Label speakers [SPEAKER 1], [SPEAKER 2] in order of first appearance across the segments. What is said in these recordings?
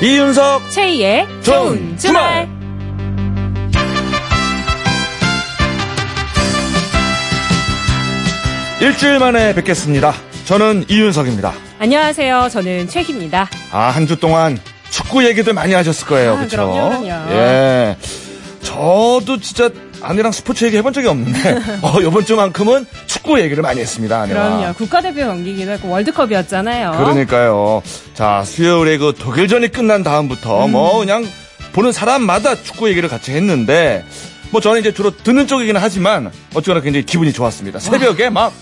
[SPEAKER 1] 이윤석
[SPEAKER 2] 최희의 좋은 주말.
[SPEAKER 1] 일주일 만에 뵙겠습니다. 저는 이윤석입니다.
[SPEAKER 2] 안녕하세요. 저는 최희입니다.
[SPEAKER 1] 아, 한 주 동안 축구 얘기들 많이 하셨을 거예요.
[SPEAKER 2] 아,
[SPEAKER 1] 그렇죠?
[SPEAKER 2] 그럼요, 그럼요.
[SPEAKER 1] 예. 저도 진짜 아내랑 스포츠 얘기 해본 적이 없는데 어, 이번 주만큼은 축구 얘기를 많이 했습니다. 아내와.
[SPEAKER 2] 그럼요. 국가대표 경기기도 했고 월드컵이었잖아요.
[SPEAKER 1] 그러니까요. 자, 수요일에 그 독일전이 끝난 다음부터
[SPEAKER 2] 음.
[SPEAKER 1] 뭐 그냥 보는 사람마다 축구 얘기를 같이 했는데 뭐 저는 이제 주로 듣는 쪽이기는 하지만 어쩌나 굉장히 기분이 좋았습니다. 새벽에 막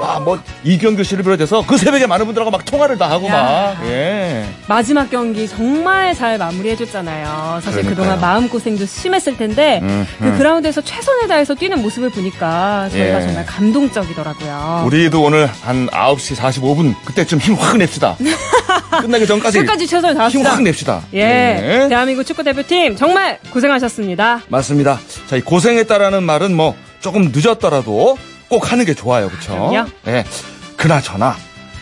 [SPEAKER 1] 와, 뭐, 이경규 씨를 비롯해서 그 새벽에 많은 분들하고 막 통화를 다 하고
[SPEAKER 2] 야.
[SPEAKER 1] 막, 예.
[SPEAKER 2] 마지막 경기 정말 잘 마무리해 줬잖아요. 사실
[SPEAKER 1] 그러니까요.
[SPEAKER 2] 그동안 마음 고생도 심했을 텐데
[SPEAKER 1] 음,
[SPEAKER 2] 그
[SPEAKER 1] 음.
[SPEAKER 2] 그라운드에서 최선을 다해서 뛰는 모습을 보니까 저희가
[SPEAKER 1] 예.
[SPEAKER 2] 정말 감동적이더라고요.
[SPEAKER 1] 우리도 오늘 한 9시 45분 그때쯤 힘 확 냅시다. 끝나기 전까지
[SPEAKER 2] 끝까지 최선을 다합시다.
[SPEAKER 1] 냅시다.
[SPEAKER 2] 예, 대한민국 축구 대표팀 정말 고생하셨습니다.
[SPEAKER 1] 맞습니다. 자, 이 고생했다라는 말은 뭐 조금 늦었더라도 꼭 하는 게 좋아요. 그렇죠? 예. 그나저나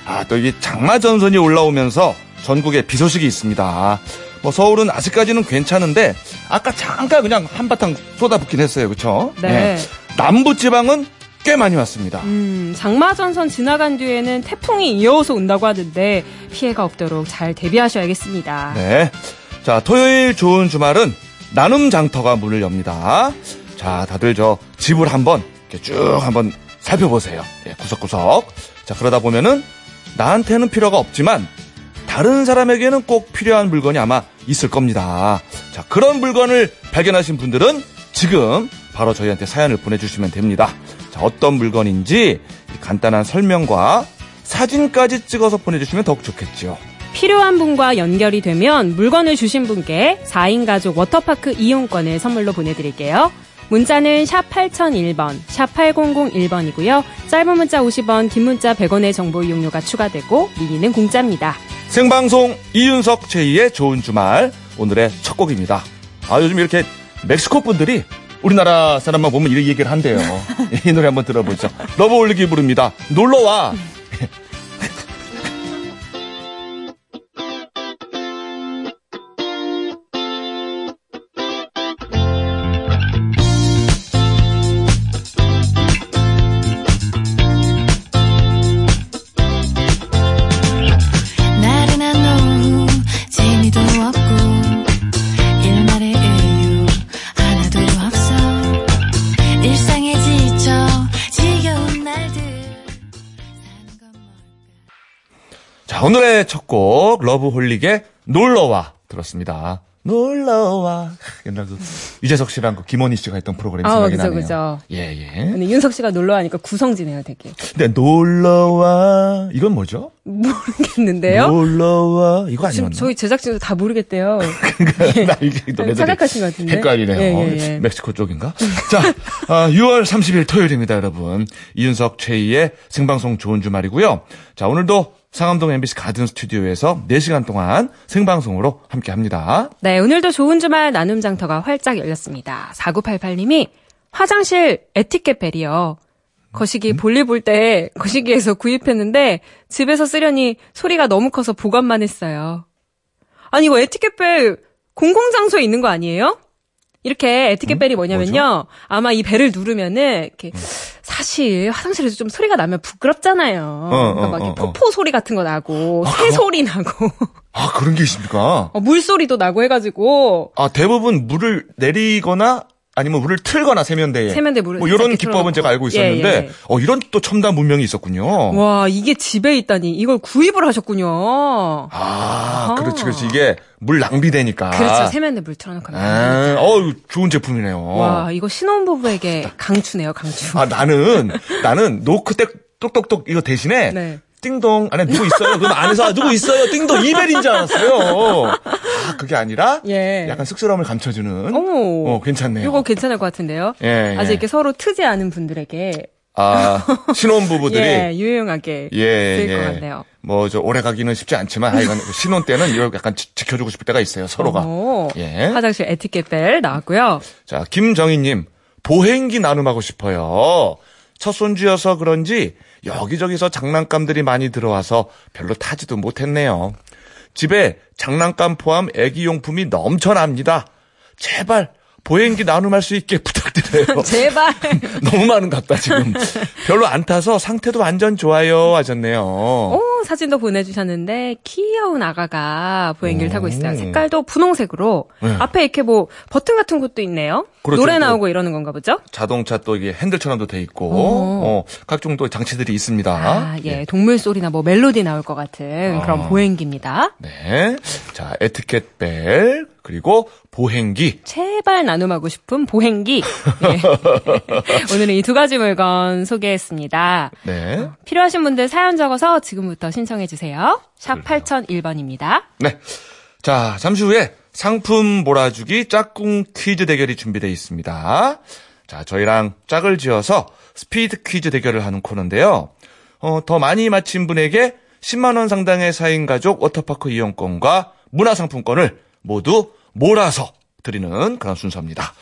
[SPEAKER 1] 아, 또 이게 장마 전선이 올라오면서 전국에 비 소식이 있습니다. 뭐 서울은 아직까지는 괜찮은데 아까 잠깐 그냥 한바탕 쏟아붓긴 했어요. 그렇죠?
[SPEAKER 2] 네.
[SPEAKER 1] 남부 지방은 꽤 많이 왔습니다.
[SPEAKER 2] 음, 장마 전선 지나간 뒤에는 태풍이 이어서 온다고 하는데 피해가 없도록 잘 대비하셔야겠습니다.
[SPEAKER 1] 네. 자, 토요일 좋은 주말은 나눔 장터가 문을 엽니다. 자, 다들 저 집을 한번 이렇게 쭉 한번 살펴보세요. 예, 구석구석. 자, 그러다 보면은 나한테는 필요가 없지만 다른 사람에게는 꼭 필요한 물건이 아마 있을 겁니다. 자, 그런 물건을 발견하신 분들은 지금 바로 저희한테 사연을 보내주시면 됩니다. 자, 어떤 물건인지 간단한 설명과 사진까지 찍어서 보내주시면 더욱 좋겠죠.
[SPEAKER 2] 필요한 분과 연결이 되면 물건을 주신 분께 4인 가족 워터파크 이용권을 선물로 보내드릴게요. 문자는 샵 8001번, 샵 8001번이고요. 짧은 문자 50원, 긴 문자 100원의 정보 이용료가 추가되고 미니는 공짜입니다.
[SPEAKER 1] 생방송 이윤석 최희의 좋은 주말 오늘의 첫 곡입니다. 아 요즘 이렇게 멕시코 분들이 우리나라 사람만 보면 이런 얘기를 한대요. 이 노래 한번 들어보죠. 러브홀릭이 부릅니다. 놀러와. 첫 곡 러브홀릭의 놀러와 들었습니다. 놀러와 옛날 그 유재석 씨랑 그 김원희 씨가 했던 프로그램
[SPEAKER 2] 아,
[SPEAKER 1] 생각이
[SPEAKER 2] 그죠,
[SPEAKER 1] 나네요.
[SPEAKER 2] 그죠.
[SPEAKER 1] 예 예.
[SPEAKER 2] 근데 윤석 씨가 놀러 가니까 구성지네요, 되게.
[SPEAKER 1] 근데 놀러와 이건 뭐죠?
[SPEAKER 2] 모르겠는데요?
[SPEAKER 1] 놀러와 이거 아니었나?
[SPEAKER 2] 저희 제작진도 다 모르겠대요.
[SPEAKER 1] 나 이게 노래들이
[SPEAKER 2] 착각하신 것 같은데?
[SPEAKER 1] 헷갈리네요.
[SPEAKER 2] 예, 예, 예.
[SPEAKER 1] 멕시코 쪽인가? 자, 아, 6월 30일 토요일입니다, 여러분. 이윤석 최희의 생방송 좋은 주말이고요. 자, 오늘도 상암동 MBC 가든 스튜디오에서 4시간 동안 생방송으로 함께 합니다.
[SPEAKER 2] 네, 오늘도 좋은 주말 나눔 장터가 활짝 열렸습니다. 4988님이 화장실 에티켓 벨이요. 거시기 볼일 볼 때 거시기에서 구입했는데 집에서 쓰려니 소리가 너무 커서 보관만 했어요. 아니 이거 에티켓 벨 공공장소에 있는 거 아니에요? 이렇게 에티켓 벨이 뭐냐면요. 아마 이 벨을 누르면은 이렇게 사실 화장실에서 좀 소리가 나면 부끄럽잖아요. 그러니까 막
[SPEAKER 1] 어, 어, 어.
[SPEAKER 2] 포포 소리 같은 거 나고 새
[SPEAKER 1] 그거?
[SPEAKER 2] 소리 나고
[SPEAKER 1] 아, 그런 게 있습니까?
[SPEAKER 2] 어, 물소리도 나고 해가지고
[SPEAKER 1] 아, 대부분 물을 내리거나 아니면 물을 틀거나 세면대에.
[SPEAKER 2] 세면대 물을
[SPEAKER 1] 뭐 이런 기법은. 제가 알고 있었는데,
[SPEAKER 2] 예, 예, 예.
[SPEAKER 1] 어, 이런 또 첨단 문명이 있었군요.
[SPEAKER 2] 와 이게 집에 있다니 이걸 구입을 하셨군요.
[SPEAKER 1] 아, 그렇지, 그렇지. 이게 물 낭비되니까.
[SPEAKER 2] 그렇죠 세면대 물 틀어놓고
[SPEAKER 1] 아, 어, 좋은 제품이네요.
[SPEAKER 2] 와 이거 신혼부부에게 강추네요 강추.
[SPEAKER 1] 아, 나는, 나는 노크 때 똑똑똑 이거 대신에
[SPEAKER 2] 네.
[SPEAKER 1] 띵동 안에 누구 있어요? 그럼 안에서 아, 누구 있어요? 띵동 이벨인 줄 알았어요. 아, 그게 아니라
[SPEAKER 2] 예.
[SPEAKER 1] 약간 쑥스러움을 감춰주는.
[SPEAKER 2] 어머.
[SPEAKER 1] 어, 괜찮네요.
[SPEAKER 2] 이거 괜찮을 것 같은데요.
[SPEAKER 1] 예, 예.
[SPEAKER 2] 아직 이렇게 서로 트지 않은 분들에게
[SPEAKER 1] 아, 신혼부부들이
[SPEAKER 2] 예 유용하게
[SPEAKER 1] 예,
[SPEAKER 2] 쓸것
[SPEAKER 1] 예.
[SPEAKER 2] 같네요.
[SPEAKER 1] 뭐, 저, 오래 가기는 쉽지 않지만, 하여간, 신혼 때는 이걸 약간 지, 지켜주고 싶을 때가 있어요, 서로가.
[SPEAKER 2] 오,
[SPEAKER 1] 예.
[SPEAKER 2] 화장실 에티켓 벨 나왔고요.
[SPEAKER 1] 자, 김정희님, 보행기 나눔하고 싶어요. 첫 손주여서 그런지 여기저기서 장난감들이 많이 들어와서 별로 타지도 못했네요. 집에 장난감 포함 애기 용품이 넘쳐납니다. 제발 보행기 나눔할 수 있게 부탁드 려요.
[SPEAKER 2] 제발.
[SPEAKER 1] 너무 많은 것 같다 지금. 별로 안 타서 상태도 완전 좋아요 하셨네요.
[SPEAKER 2] 오, 사진도 보내주셨는데 귀여운 아가가 보행기를 타고 있어요. 색깔도 분홍색으로
[SPEAKER 1] 네.
[SPEAKER 2] 앞에 이렇게 뭐 버튼 같은 것도 있네요.
[SPEAKER 1] 그렇죠.
[SPEAKER 2] 노래
[SPEAKER 1] 또.
[SPEAKER 2] 나오고 이러는 건가 보죠?
[SPEAKER 1] 자동차 또 이게 핸들처럼 도 돼 있고
[SPEAKER 2] 오.
[SPEAKER 1] 어, 각종 또 장치들이 있습니다.
[SPEAKER 2] 아, 예, 동물 소리나 뭐 멜로디 나올 것 같은 그런
[SPEAKER 1] 아.
[SPEAKER 2] 보행기입니다.
[SPEAKER 1] 네. 자, 에티켓 벨 그리고 보행기.
[SPEAKER 2] 제발 나눔하고 싶은 보행기. 예. 오늘은 이 두 가지 물건 소개했습니다.
[SPEAKER 1] 네.
[SPEAKER 2] 필요하신 분들 사연 적어서 지금부터 신청해 주세요. 샵 8001번입니다.
[SPEAKER 1] 네. 자, 잠시 후에 상품 몰아주기 짝꿍 퀴즈 대결이 준비되어 있습니다. 자, 저희랑 짝을 지어서 스피드 퀴즈 대결을 하는 코너인데요. 어, 더 많이 맞힌 분에게 10만원 상당의 4인 가족 워터파크 이용권과 문화상품권을 모두 몰아서 드리는 그런 순서입니다.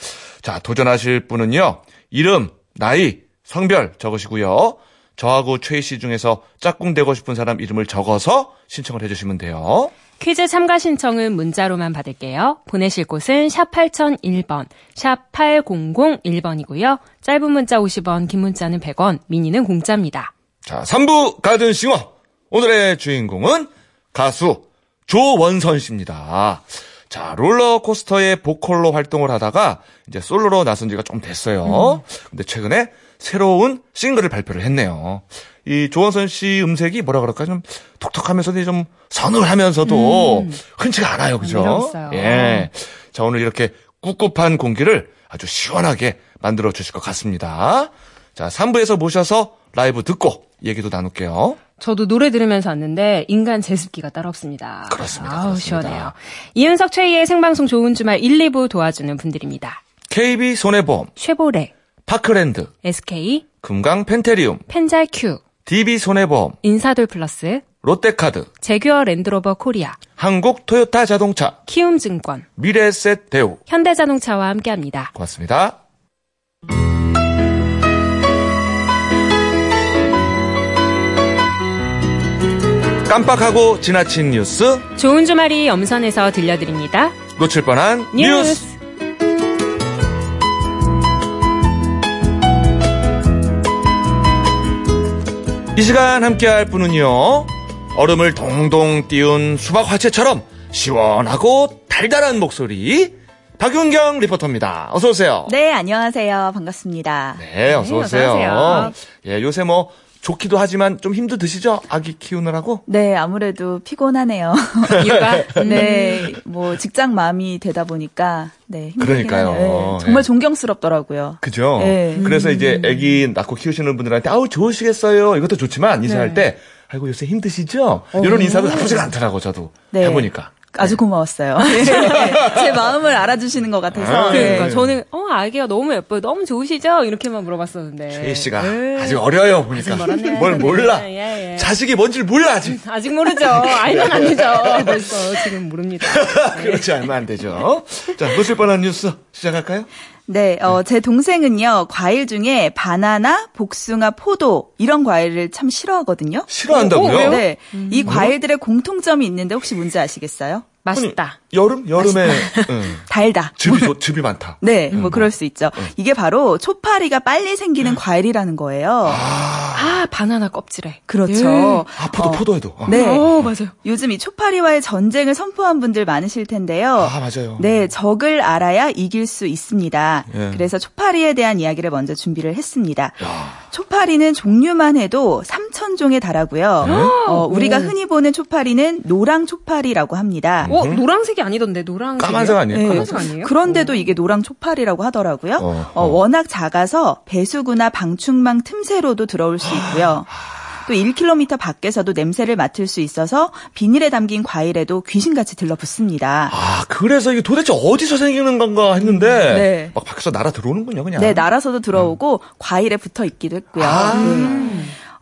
[SPEAKER 1] 자, 도전하실 분은요, 이름, 나이, 성별 적으시고요. 저하고 최희 씨 중에서 짝꿍 되고 싶은 사람 이름을 적어서 신청을 해주시면 돼요.
[SPEAKER 2] 퀴즈 참가 신청은 문자로만 받을게요. 보내실 곳은 샵 8001번, 샵 8001번이고요. 짧은 문자 50원, 긴 문자는 100원, 미니는 공짜입니다.
[SPEAKER 1] 자, 3부 가든싱어. 오늘의 주인공은 가수 조원선 씨입니다. 자, 롤러코스터의 보컬로 활동을 하다가 이제 솔로로 나선 지가 좀 됐어요. 근데 최근에 새로운 싱글을 발표를 했네요. 이 조원선 씨 음색이 뭐라 그럴까 좀 톡톡하면서도 좀 서늘하면서도 흔치가 않아요. 그죠? 예. 자, 오늘 이렇게 꿉꿉한 공기를 아주 시원하게 만들어 주실 것 같습니다. 자, 3부에서 모셔서 라이브 듣고 얘기도 나눌게요.
[SPEAKER 2] 저도 노래 들으면서 왔는데 인간 제습기가 따로 없습니다.
[SPEAKER 1] 그렇습니다.
[SPEAKER 2] 아우,
[SPEAKER 1] 그렇습니다.
[SPEAKER 2] 시원해요. 이윤석 최희의 생방송 좋은 주말 1, 2부 도와주는 분들입니다.
[SPEAKER 1] KB 손해보험,
[SPEAKER 2] 쉐보레,
[SPEAKER 1] 파크랜드,
[SPEAKER 2] SK,
[SPEAKER 1] 금강 펜테리움,
[SPEAKER 2] 펜잘큐,
[SPEAKER 1] DB 손해보험,
[SPEAKER 2] 인사돌 플러스,
[SPEAKER 1] 롯데카드,
[SPEAKER 2] 재규어 랜드로버 코리아,
[SPEAKER 1] 한국 토요타 자동차,
[SPEAKER 2] 키움증권,
[SPEAKER 1] 미래에셋 대우.
[SPEAKER 2] 현대자동차와 함께합니다.
[SPEAKER 1] 고맙습니다. 깜빡하고 지나친 뉴스,
[SPEAKER 2] 좋은 주말이 엄선해서 들려드립니다.
[SPEAKER 1] 놓칠 뻔한 뉴스.
[SPEAKER 2] 뉴스.
[SPEAKER 1] 이 시간 함께할 분은요, 얼음을 동동 띄운 수박 화채처럼 시원하고 달달한 목소리, 박윤경 리포터입니다. 어서 오세요.
[SPEAKER 3] 네, 안녕하세요. 반갑습니다.
[SPEAKER 1] 네, 어서
[SPEAKER 2] 네,
[SPEAKER 1] 오세요.
[SPEAKER 2] 어서 오세요.
[SPEAKER 1] 예, 요새 뭐 좋기도 하지만 좀 힘도 드시죠? 아기 키우느라고?
[SPEAKER 3] 네, 아무래도 피곤하네요.
[SPEAKER 2] 이유가
[SPEAKER 3] 네, 뭐 직장 맘이 되다 보니까 네,
[SPEAKER 1] 그러니까요.
[SPEAKER 3] 하네요. 네, 정말
[SPEAKER 1] 예.
[SPEAKER 3] 존경스럽더라고요.
[SPEAKER 1] 그죠?
[SPEAKER 3] 네.
[SPEAKER 1] 그래서 이제 아기 낳고 키우시는 분들한테 아우 좋으시겠어요. 이것도 좋지만 인사할
[SPEAKER 3] 네.
[SPEAKER 1] 때 아이고 요새 힘드시죠? 이런 인사도 나쁘지가 않더라고 저도
[SPEAKER 3] 네.
[SPEAKER 1] 해보니까.
[SPEAKER 3] 아주 고마웠어요. 네, 제 마음을 알아주시는 것 같아서.
[SPEAKER 1] 아,
[SPEAKER 3] 네.
[SPEAKER 2] 그러니까 저는 어 아기가 너무 예뻐요. 너무 좋으시죠? 이렇게만 물어봤었는데.
[SPEAKER 1] 최희 씨가
[SPEAKER 2] 네.
[SPEAKER 1] 아직 어려요 보니까
[SPEAKER 2] 멀었네.
[SPEAKER 1] 뭘 몰라.
[SPEAKER 2] 예, 예.
[SPEAKER 1] 자식이 뭔지를 몰라 아직.
[SPEAKER 2] 아직 모르죠. 알면 안 되죠. 벌써 지금 모릅니다.
[SPEAKER 1] 그렇지 않으면 안 되죠. 자 놓칠 뻔한 뉴스 시작할까요?
[SPEAKER 3] 네, 어, 제 동생은요, 과일 중에 바나나, 복숭아, 포도, 이런 과일을 참 싫어하거든요.
[SPEAKER 1] 싫어한다고요?
[SPEAKER 3] 네. 이 과일들의 공통점이 있는데 혹시 뭔지 아시겠어요?
[SPEAKER 2] 맛있다.
[SPEAKER 1] 여름 여름에 응.
[SPEAKER 3] 달다.
[SPEAKER 1] 즙이 좋- 즙이 많다.
[SPEAKER 3] 네, 뭐 그럴 수 있죠. 이게 바로 초파리가 빨리 생기는 과일이라는 거예요.
[SPEAKER 2] 아 바나나 껍질에.
[SPEAKER 3] 그렇죠.
[SPEAKER 1] 아 포도
[SPEAKER 3] 어,
[SPEAKER 1] 포도에도. 아,
[SPEAKER 3] 네.
[SPEAKER 2] 어 맞아요.
[SPEAKER 3] 요즘 이 초파리와의 전쟁을 선포한 분들 많으실 텐데요.
[SPEAKER 1] 아, 맞아요.
[SPEAKER 3] 네, 적을 알아야 이길 수 있습니다.
[SPEAKER 1] 예.
[SPEAKER 3] 그래서 초파리에 대한 이야기를 먼저 준비를 했습니다. 초파리는 종류만 해도 3천 종에 달하고요.
[SPEAKER 1] 네?
[SPEAKER 3] 어, 우리가 흔히 보는 초파리는 노랑 초파리라고 합니다.
[SPEAKER 2] 어 노란색이 아니던데 노란색.
[SPEAKER 1] 까만색 아니에요?
[SPEAKER 3] 네.
[SPEAKER 1] 까만색.
[SPEAKER 2] 아니에요?
[SPEAKER 3] 그런데도 이게 노랑 초파리라고 하더라고요.
[SPEAKER 1] 어,
[SPEAKER 3] 어,
[SPEAKER 1] 어.
[SPEAKER 3] 워낙 작아서 배수구나 방충망 틈새로도 들어올 수 있고요. 또 1km 밖에서도 냄새를 맡을 수 있어서 비닐에 담긴 과일에도 귀신같이 들러붙습니다.
[SPEAKER 1] 아, 그래서 이게 도대체 어디서 생기는 건가 했는데
[SPEAKER 3] 네.
[SPEAKER 1] 막 밖에서 날아 들어오는군요, 그냥.
[SPEAKER 3] 네, 날아서도 들어오고 과일에 붙어 있기도 했고요.
[SPEAKER 1] 아.
[SPEAKER 3] 네.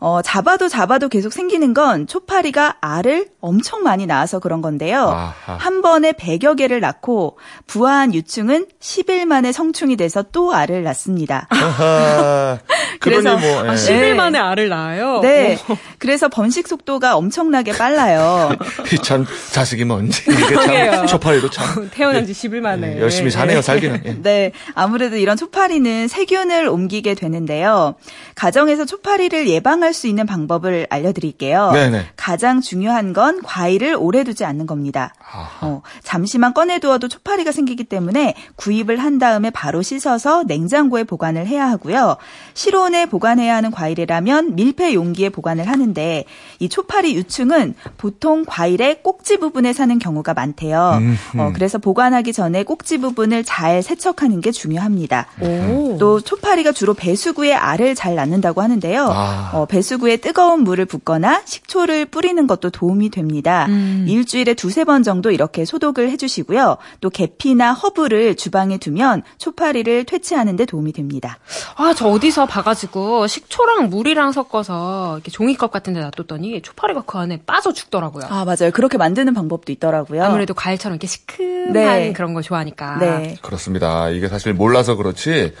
[SPEAKER 3] 어, 잡아도 잡아도 계속 생기는 건 초파리가 알을 엄청 많이 낳아서 그런 건데요.
[SPEAKER 1] 아하.
[SPEAKER 3] 한 번에 100여 개를 낳고 부화한 유충은 10일 만에 성충이 돼서 또 알을 낳습니다. 그래서
[SPEAKER 1] 뭐, 예.
[SPEAKER 2] 아, 10일 만에 알을 낳아요?
[SPEAKER 3] 네.
[SPEAKER 2] 오.
[SPEAKER 3] 그래서 번식 속도가 엄청나게 빨라요.
[SPEAKER 1] 참 자식이 뭔지. 참 초파리도 참
[SPEAKER 2] 태어난 지 10일 만에.
[SPEAKER 1] 예, 열심히 사네요 살기는. 예.
[SPEAKER 3] 네. 아무래도 이런 초파리는 세균을 옮기게 되는데요. 가정에서 초파리를 예방할 수 있는 방법을 알려드릴게요.
[SPEAKER 1] 네네.
[SPEAKER 3] 가장 중요한 건 과일을 오래 두지 않는 겁니다. 어, 잠시만 꺼내두어도 초파리가 생기기 때문에 구입을 한 다음에 바로 씻어서 냉장고에 보관을 해야 하고요. 실온에 보관해야 하는 과일이라면 밀폐 용기에 보관을 하는데 이 초파리 유충은 보통 과일의 꼭지 부분에 사는 경우가 많대요. 어, 그래서 보관하기 전에 꼭지 부분을 잘 세척하는 게 중요합니다.
[SPEAKER 2] 오.
[SPEAKER 3] 또 초파리가 주로 배수구에 알을 잘 낳는다고 하는데요.
[SPEAKER 1] 아.
[SPEAKER 3] 어, 배수구에 뜨거운 물을 붓거나 식초를 뿌리는 것도 도움이 됩니다.
[SPEAKER 2] 음.
[SPEAKER 3] 일주일에 두세 번 정도 이렇게 소독을 해주시고요. 또 계피나 허브를 주방에 두면 초파리를 퇴치하는 데 도움이 됩니다.
[SPEAKER 2] 아, 저 어디서 봐가지고 식초랑 물이랑 섞어서 이렇게 종이컵 같은 데 놔뒀더니 초파리가 그 안에 빠져 죽더라고요.
[SPEAKER 3] 아 맞아요. 그렇게 만드는 방법도 있더라고요.
[SPEAKER 2] 아무래도 과일처럼 이렇게 시큼한
[SPEAKER 3] 네.
[SPEAKER 2] 그런 걸 좋아하니까.
[SPEAKER 3] 네.
[SPEAKER 1] 그렇습니다. 이게 사실 몰라서 그렇지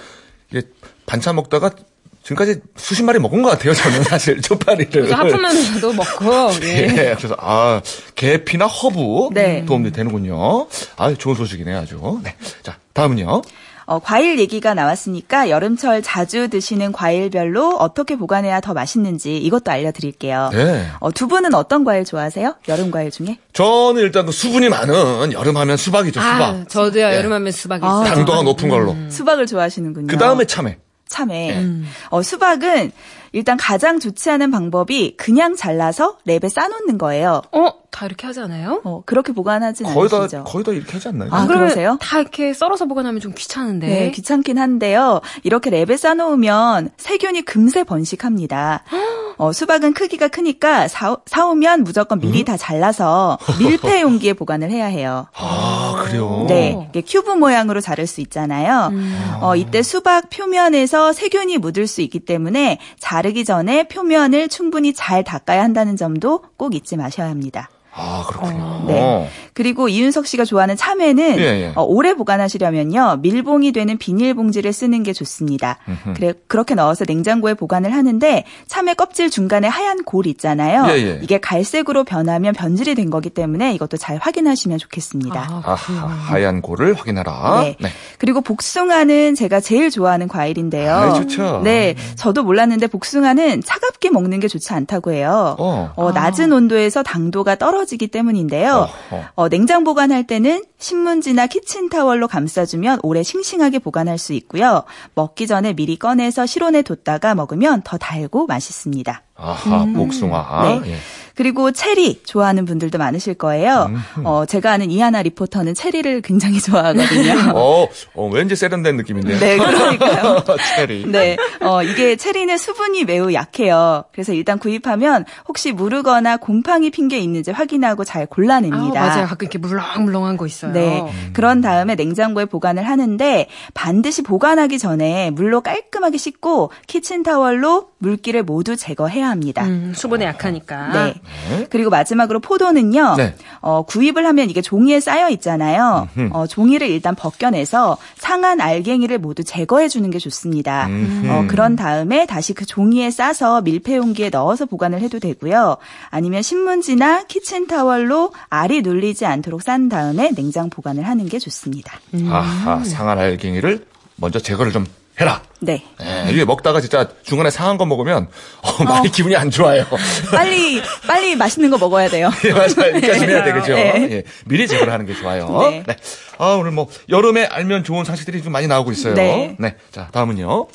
[SPEAKER 1] 이게 반찬 먹다가 지금까지 수십 마리 먹은 것 같아요. 저는 사실 초파리를.
[SPEAKER 2] 그래서 하프면서도 먹고. 예.
[SPEAKER 1] 예, 그래서 아 계피나 허브
[SPEAKER 3] 네.
[SPEAKER 1] 도움이 되는군요. 아 좋은 소식이네요, 아주. 네, 자 다음은요.
[SPEAKER 3] 어, 과일 얘기가 나왔으니까 여름철 자주 드시는 과일별로 어떻게 보관해야 더 맛있는지 이것도 알려드릴게요.
[SPEAKER 1] 네.
[SPEAKER 3] 어, 두 분은 어떤 과일 좋아하세요? 여름 과일 중에?
[SPEAKER 1] 저는 일단 그 수분이 많은 여름하면 수박이죠, 수박.
[SPEAKER 2] 아, 저도요,
[SPEAKER 1] 예.
[SPEAKER 2] 여름하면 수박이
[SPEAKER 3] 아.
[SPEAKER 1] 당도가 높은 걸로.
[SPEAKER 3] 수박을 좋아하시는군요.
[SPEAKER 1] 그 다음에 참외.
[SPEAKER 3] 참외. 어, 수박은 일단 가장 좋지 않은 방법이 그냥 잘라서 랩에 싸놓는 거예요.
[SPEAKER 2] 어, 다 이렇게 하지 않아요?
[SPEAKER 3] 어, 그렇게 보관하진
[SPEAKER 1] 거의 다
[SPEAKER 3] 않으시죠?
[SPEAKER 1] 거의 다 이렇게 하지 않나요?
[SPEAKER 3] 아, 그러세요?
[SPEAKER 2] 다 이렇게 썰어서 보관하면 좀 귀찮은데.
[SPEAKER 3] 네, 귀찮긴 한데요. 이렇게 랩에 싸놓으면 세균이 금세 번식합니다. 어, 수박은 크기가 크니까 사, 사오면 무조건 미리 다 잘라서 밀폐 용기에 보관을 해야 해요.
[SPEAKER 1] 아 그래요.
[SPEAKER 3] 네, 이게 큐브 모양으로 자를 수 있잖아요. 어, 이때 수박 표면에서 세균이 묻을 수 있기 때문에 자 르기 전에 표면을 충분히 잘 닦아야 한다는 점도 꼭 잊지 마셔야 합니다.
[SPEAKER 1] 아 그렇군요.
[SPEAKER 3] 네. 그리고 이윤석 씨가 좋아하는 참외는
[SPEAKER 1] 예, 예.
[SPEAKER 3] 어, 오래 보관하시려면요 밀봉이 되는 비닐봉지를 쓰는 게 좋습니다. 그래 그렇게 넣어서 냉장고에 보관을 하는데 참외 껍질 중간에 하얀 골 있잖아요.
[SPEAKER 1] 예, 예.
[SPEAKER 3] 이게 갈색으로 변하면 변질이 된 거기 때문에 이것도 잘 확인하시면 좋겠습니다.
[SPEAKER 2] 아,
[SPEAKER 1] 아하, 하얀 골을 확인하라.
[SPEAKER 3] 네. 그리고 복숭아는 제가 제일 좋아하는 과일인데요.
[SPEAKER 1] 아, 좋죠.
[SPEAKER 3] 네. 저도 몰랐는데 복숭아는 차갑게 먹는 게 좋지 않다고 해요.
[SPEAKER 1] 어.
[SPEAKER 3] 어, 낮은 온도에서 당도가 떨어 지기 때문인데요.
[SPEAKER 1] 어허.
[SPEAKER 3] 어, 냉장 보관할 때는 신문지나 키친타월로 감싸주면 오래 싱싱하게 보관할 수 있고요. 먹기 전에 미리 꺼내서 실온에 뒀다가 먹으면 더 달고 맛있습니다.
[SPEAKER 1] 아하, 복숭아.
[SPEAKER 3] 네.
[SPEAKER 1] 예.
[SPEAKER 3] 그리고 체리 좋아하는 분들도 많으실 거예요. 어, 제가 아는 이하나 리포터는 체리를 굉장히 좋아하거든요.
[SPEAKER 1] 어, 어, 왠지 세련된 느낌인데요.
[SPEAKER 3] 네, 그러니까요.
[SPEAKER 1] 체리.
[SPEAKER 3] 네, 어, 이게 체리는 수분이 매우 약해요. 그래서 일단 구입하면 혹시 무르거나 곰팡이 핀 게 있는지 확인하고 잘
[SPEAKER 2] 아,
[SPEAKER 3] 골라냅니다.
[SPEAKER 2] 맞아요. 가끔 이렇게 물렁물렁한 거 있어요.
[SPEAKER 3] 네. 그런 다음에 냉장고에 보관을 하는데 반드시 보관하기 전에 물로 깔끔하게 씻고 키친타월로 물기를 모두 제거해야 합니다.
[SPEAKER 2] 음, 수분에 약하니까.
[SPEAKER 3] 네. 그리고 마지막으로 포도는요.
[SPEAKER 1] 네.
[SPEAKER 3] 어, 구입을 하면 이게 종이에 쌓여 있잖아요. 어, 종이를 일단 벗겨내서 상한 알갱이를 모두 제거해 주는 게 좋습니다. 어, 그런 다음에 다시 그 종이에 싸서 밀폐 용기에 넣어서 보관을 해도 되고요. 아니면 신문지나 키친 타월로 알이 눌리지 않도록 싼 다음에 냉장 보관을 하는 게 좋습니다.
[SPEAKER 1] 아하, 상한 알갱이를 먼저 제거를 좀 해라.
[SPEAKER 3] 네.
[SPEAKER 1] 예, 이게 먹다가 진짜 중간에 상한 거 먹으면 어, 많이 기분이 안 좋아요.
[SPEAKER 3] 빨리 빨리 맛있는 거 먹어야 돼요.
[SPEAKER 1] 예, 맞아요. 여기까지 해야 되겠죠.
[SPEAKER 3] 네.
[SPEAKER 1] 예, 미리 제거를 하는 게 좋아요.
[SPEAKER 3] 네.
[SPEAKER 1] 아, 오늘 뭐 여름에 알면 좋은 상식들이 좀 많이 나오고 있어요.
[SPEAKER 3] 네.
[SPEAKER 1] 자, 다음은요.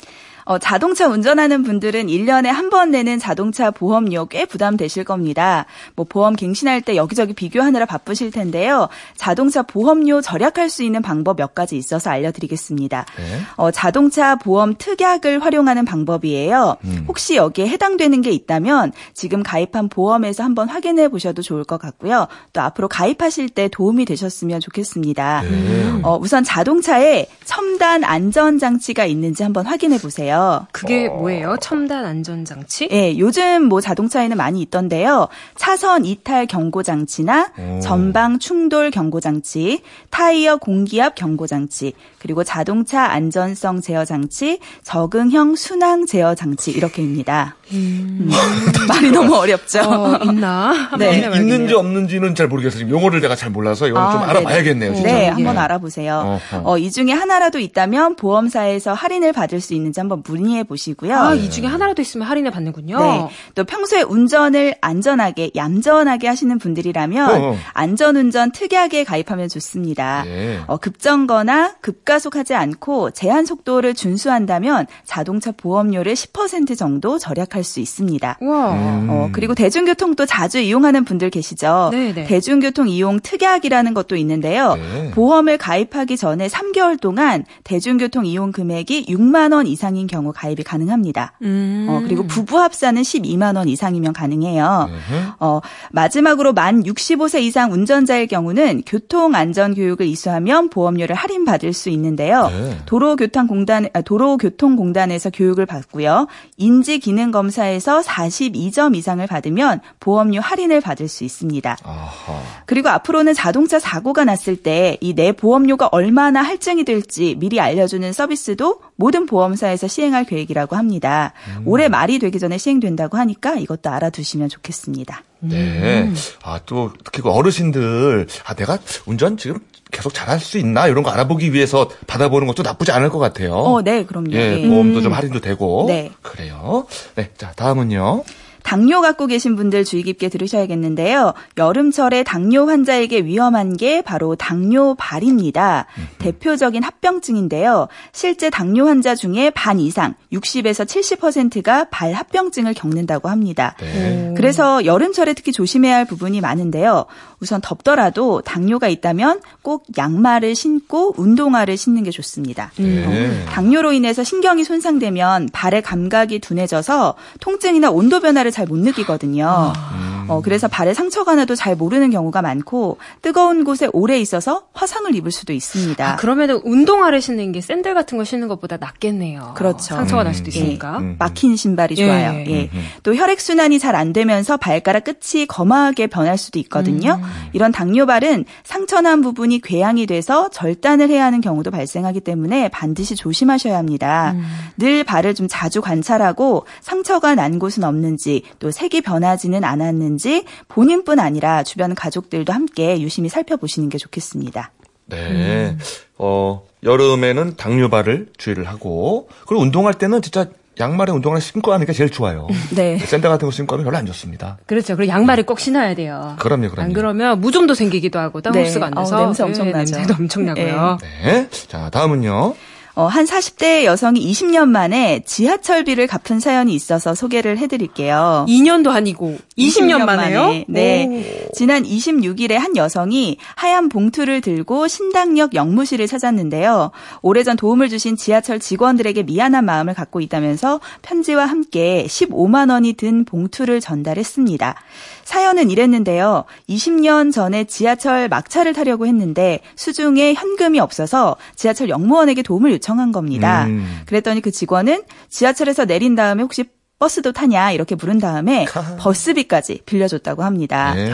[SPEAKER 3] 어, 자동차 운전하는 분들은 1년에 한 번 내는 자동차 보험료 꽤 부담되실 겁니다. 뭐 보험 갱신할 때 여기저기 비교하느라 바쁘실 텐데요. 자동차 보험료 절약할 수 있는 방법 몇 가지 있어서 알려드리겠습니다.
[SPEAKER 1] 네.
[SPEAKER 3] 어, 자동차 보험 특약을 활용하는 방법이에요. 혹시 여기에 해당되는 게 있다면 지금 가입한 보험에서 한번 확인해 보셔도 좋을 것 같고요. 또 앞으로 가입하실 때 도움이 되셨으면 좋겠습니다.
[SPEAKER 1] 네.
[SPEAKER 3] 어, 우선 자동차에 첨단 안전장치가 있는지 한번 확인해 보세요. 있어요.
[SPEAKER 2] 그게 뭐예요? 첨단 안전 장치?
[SPEAKER 3] 예, 요즘 뭐 자동차에는 많이 있던데요. 차선 이탈 경고 장치나
[SPEAKER 1] 오.
[SPEAKER 3] 전방 충돌 경고 장치, 타이어 공기압 경고 장치, 그리고 자동차 안전성 제어 장치, 적응형 순항 제어 장치 이렇게입니다. 음, 말이 너무 어렵죠.
[SPEAKER 2] 어, 있나?
[SPEAKER 3] 네.
[SPEAKER 1] 있는지 없는지는 잘 모르겠어요. 지금 용어를 내가 잘 몰라서 이건
[SPEAKER 3] 아,
[SPEAKER 1] 좀
[SPEAKER 3] 네네.
[SPEAKER 1] 알아봐야겠네요.
[SPEAKER 3] 네,
[SPEAKER 2] 예.
[SPEAKER 3] 한번 알아보세요.
[SPEAKER 1] 어허.
[SPEAKER 3] 어, 이 중에 하나라도 있다면 보험사에서 할인을 받을 수 있는지 한번 문의해 보시고요.
[SPEAKER 2] 아, 이 중에 하나라도 있으면 할인을 받는군요.
[SPEAKER 3] 네. 또 평소에 운전을 안전하게, 얌전하게 하시는 분들이라면
[SPEAKER 1] 어.
[SPEAKER 3] 안전운전 특약에 가입하면 좋습니다.
[SPEAKER 1] 예.
[SPEAKER 3] 어, 급정거나 급가속하지 않고 제한 속도를 준수한다면 자동차 보험료를 10% 정도 절약 할 수 있습니다.
[SPEAKER 2] 우와.
[SPEAKER 1] 음.
[SPEAKER 3] 어, 그리고 대중교통도 자주 이용하는 분들 계시죠?
[SPEAKER 2] 네네.
[SPEAKER 3] 대중교통 이용 특약이라는 것도 있는데요.
[SPEAKER 1] 네.
[SPEAKER 3] 보험을 가입하기 전에 3개월 동안 대중교통 이용 금액이 6만 원 이상인 경우 가입이 가능합니다.
[SPEAKER 2] 음.
[SPEAKER 3] 어, 그리고 부부 합산은 12만 원 이상이면 가능해요.
[SPEAKER 1] 음흠.
[SPEAKER 3] 어, 마지막으로 만 65세 이상 운전자의 경우는 교통안전교육을 이수하면 보험료를 할인받을 수 있는데요.
[SPEAKER 1] 네.
[SPEAKER 3] 도로교통공단, 아, 도로교통공단에서 교육을 받고요. 인지기능검 사에서 42점 이상을 받으면 보험료 할인을 받을 수 있습니다.
[SPEAKER 1] 아하.
[SPEAKER 3] 그리고 앞으로는 자동차 사고가 났을 때 이 내 보험료가 얼마나 할증이 될지 미리 알려주는 서비스도 모든 보험사에서 시행할 계획이라고 합니다. 올해 말이 되기 전에 시행된다고 하니까 이것도 알아두시면 좋겠습니다.
[SPEAKER 1] 네. 아, 또, 특히 그 어르신들, 아, 내가 운전 지금 계속 잘할 수 있나? 이런 거 알아보기 위해서 받아보는 것도 나쁘지 않을 것 같아요.
[SPEAKER 3] 어, 네, 그럼요.
[SPEAKER 1] 예,
[SPEAKER 3] 예.
[SPEAKER 1] 보험도 좀 할인도 되고.
[SPEAKER 3] 네.
[SPEAKER 1] 그래요. 네, 자, 다음은요.
[SPEAKER 3] 당뇨 갖고 계신 분들 주의 깊게 들으셔야겠는데요. 여름철에 당뇨 환자에게 위험한 게 바로 당뇨발입니다. 대표적인 합병증인데요. 실제 당뇨 환자 중에 반 이상, 60에서 70%가 발 합병증을 겪는다고 합니다.
[SPEAKER 1] 네.
[SPEAKER 3] 그래서 여름철에 특히 조심해야 할 부분이 많은데요. 우선 덥더라도 당뇨가 있다면 꼭 양말을 신고 운동화를 신는 게 좋습니다.
[SPEAKER 1] 네.
[SPEAKER 3] 당뇨로 인해서 신경이 손상되면 발의 감각이 둔해져서 통증이나 온도 변화를 잘 못 느끼거든요. 어, 그래서 발에 상처가 나도 잘 모르는 경우가 많고 뜨거운 곳에 오래 있어서 화상을 입을 수도 있습니다.
[SPEAKER 2] 아, 그러면은 운동화를 신는 게 샌들 같은 거 신는 것보다 낫겠네요.
[SPEAKER 3] 그렇죠.
[SPEAKER 2] 상처가 날 수도
[SPEAKER 1] 음.
[SPEAKER 2] 있으니까.
[SPEAKER 1] 음.
[SPEAKER 3] 막힌 신발이
[SPEAKER 2] 예.
[SPEAKER 3] 좋아요. 예. 또 혈액 순환이 잘 안 되면서 발가락 끝이 검하게 변할 수도 있거든요. 이런 당뇨발은 상처난 부분이 궤양이 돼서 절단을 해야 하는 경우도 발생하기 때문에 반드시 조심하셔야 합니다. 늘 발을 좀 자주 관찰하고 상처가 난 곳은 없는지 또 색이 변하지는 않았는지 본인뿐 아니라 주변 가족들도 함께 유심히 살펴보시는 게 좋겠습니다.
[SPEAKER 1] 네. 어, 여름에는 당뇨발을 주의를 하고, 그리고 운동할 때는 진짜 양말에 운동화를 신고 하는 게 제일 좋아요.
[SPEAKER 3] 네.
[SPEAKER 1] 샌들 같은 거 신고 하면 별로 안 좋습니다.
[SPEAKER 2] 그렇죠. 그리고 양말을 꼭 신어야 돼요.
[SPEAKER 1] 그럼요, 그럼요.
[SPEAKER 2] 안 그러면 무좀도 생기기도 하고 땀
[SPEAKER 3] 네.
[SPEAKER 2] 흡수가 안 돼서
[SPEAKER 3] 어우, 냄새 엄청나죠.
[SPEAKER 2] 냄새도 엄청나고요.
[SPEAKER 1] 네. 자, 다음은요.
[SPEAKER 3] 어, 한 40대 여성이 20년 만에 지하철비를 갚은 사연이 있어서 소개를 해드릴게요.
[SPEAKER 2] 2년도 아니고 20년, 만에요?
[SPEAKER 3] 네. 지난 26일에 한 여성이 하얀 봉투를 들고 신당역 영무실을 찾았는데요. 오래전 도움을 주신 지하철 직원들에게 미안한 마음을 갖고 있다면서 편지와 함께 15만 원이 든 봉투를 전달했습니다. 사연은 이랬는데요. 20년 전에 지하철 막차를 타려고 했는데 수중에 현금이 없어서 지하철 영무원에게 도움을 요청 한 겁니다.
[SPEAKER 1] 음.
[SPEAKER 3] 그랬더니 그 직원은 지하철에서 내린 다음에 혹시 버스도 타냐 이렇게 물은 다음에 버스비까지 빌려줬다고 합니다.
[SPEAKER 1] 네.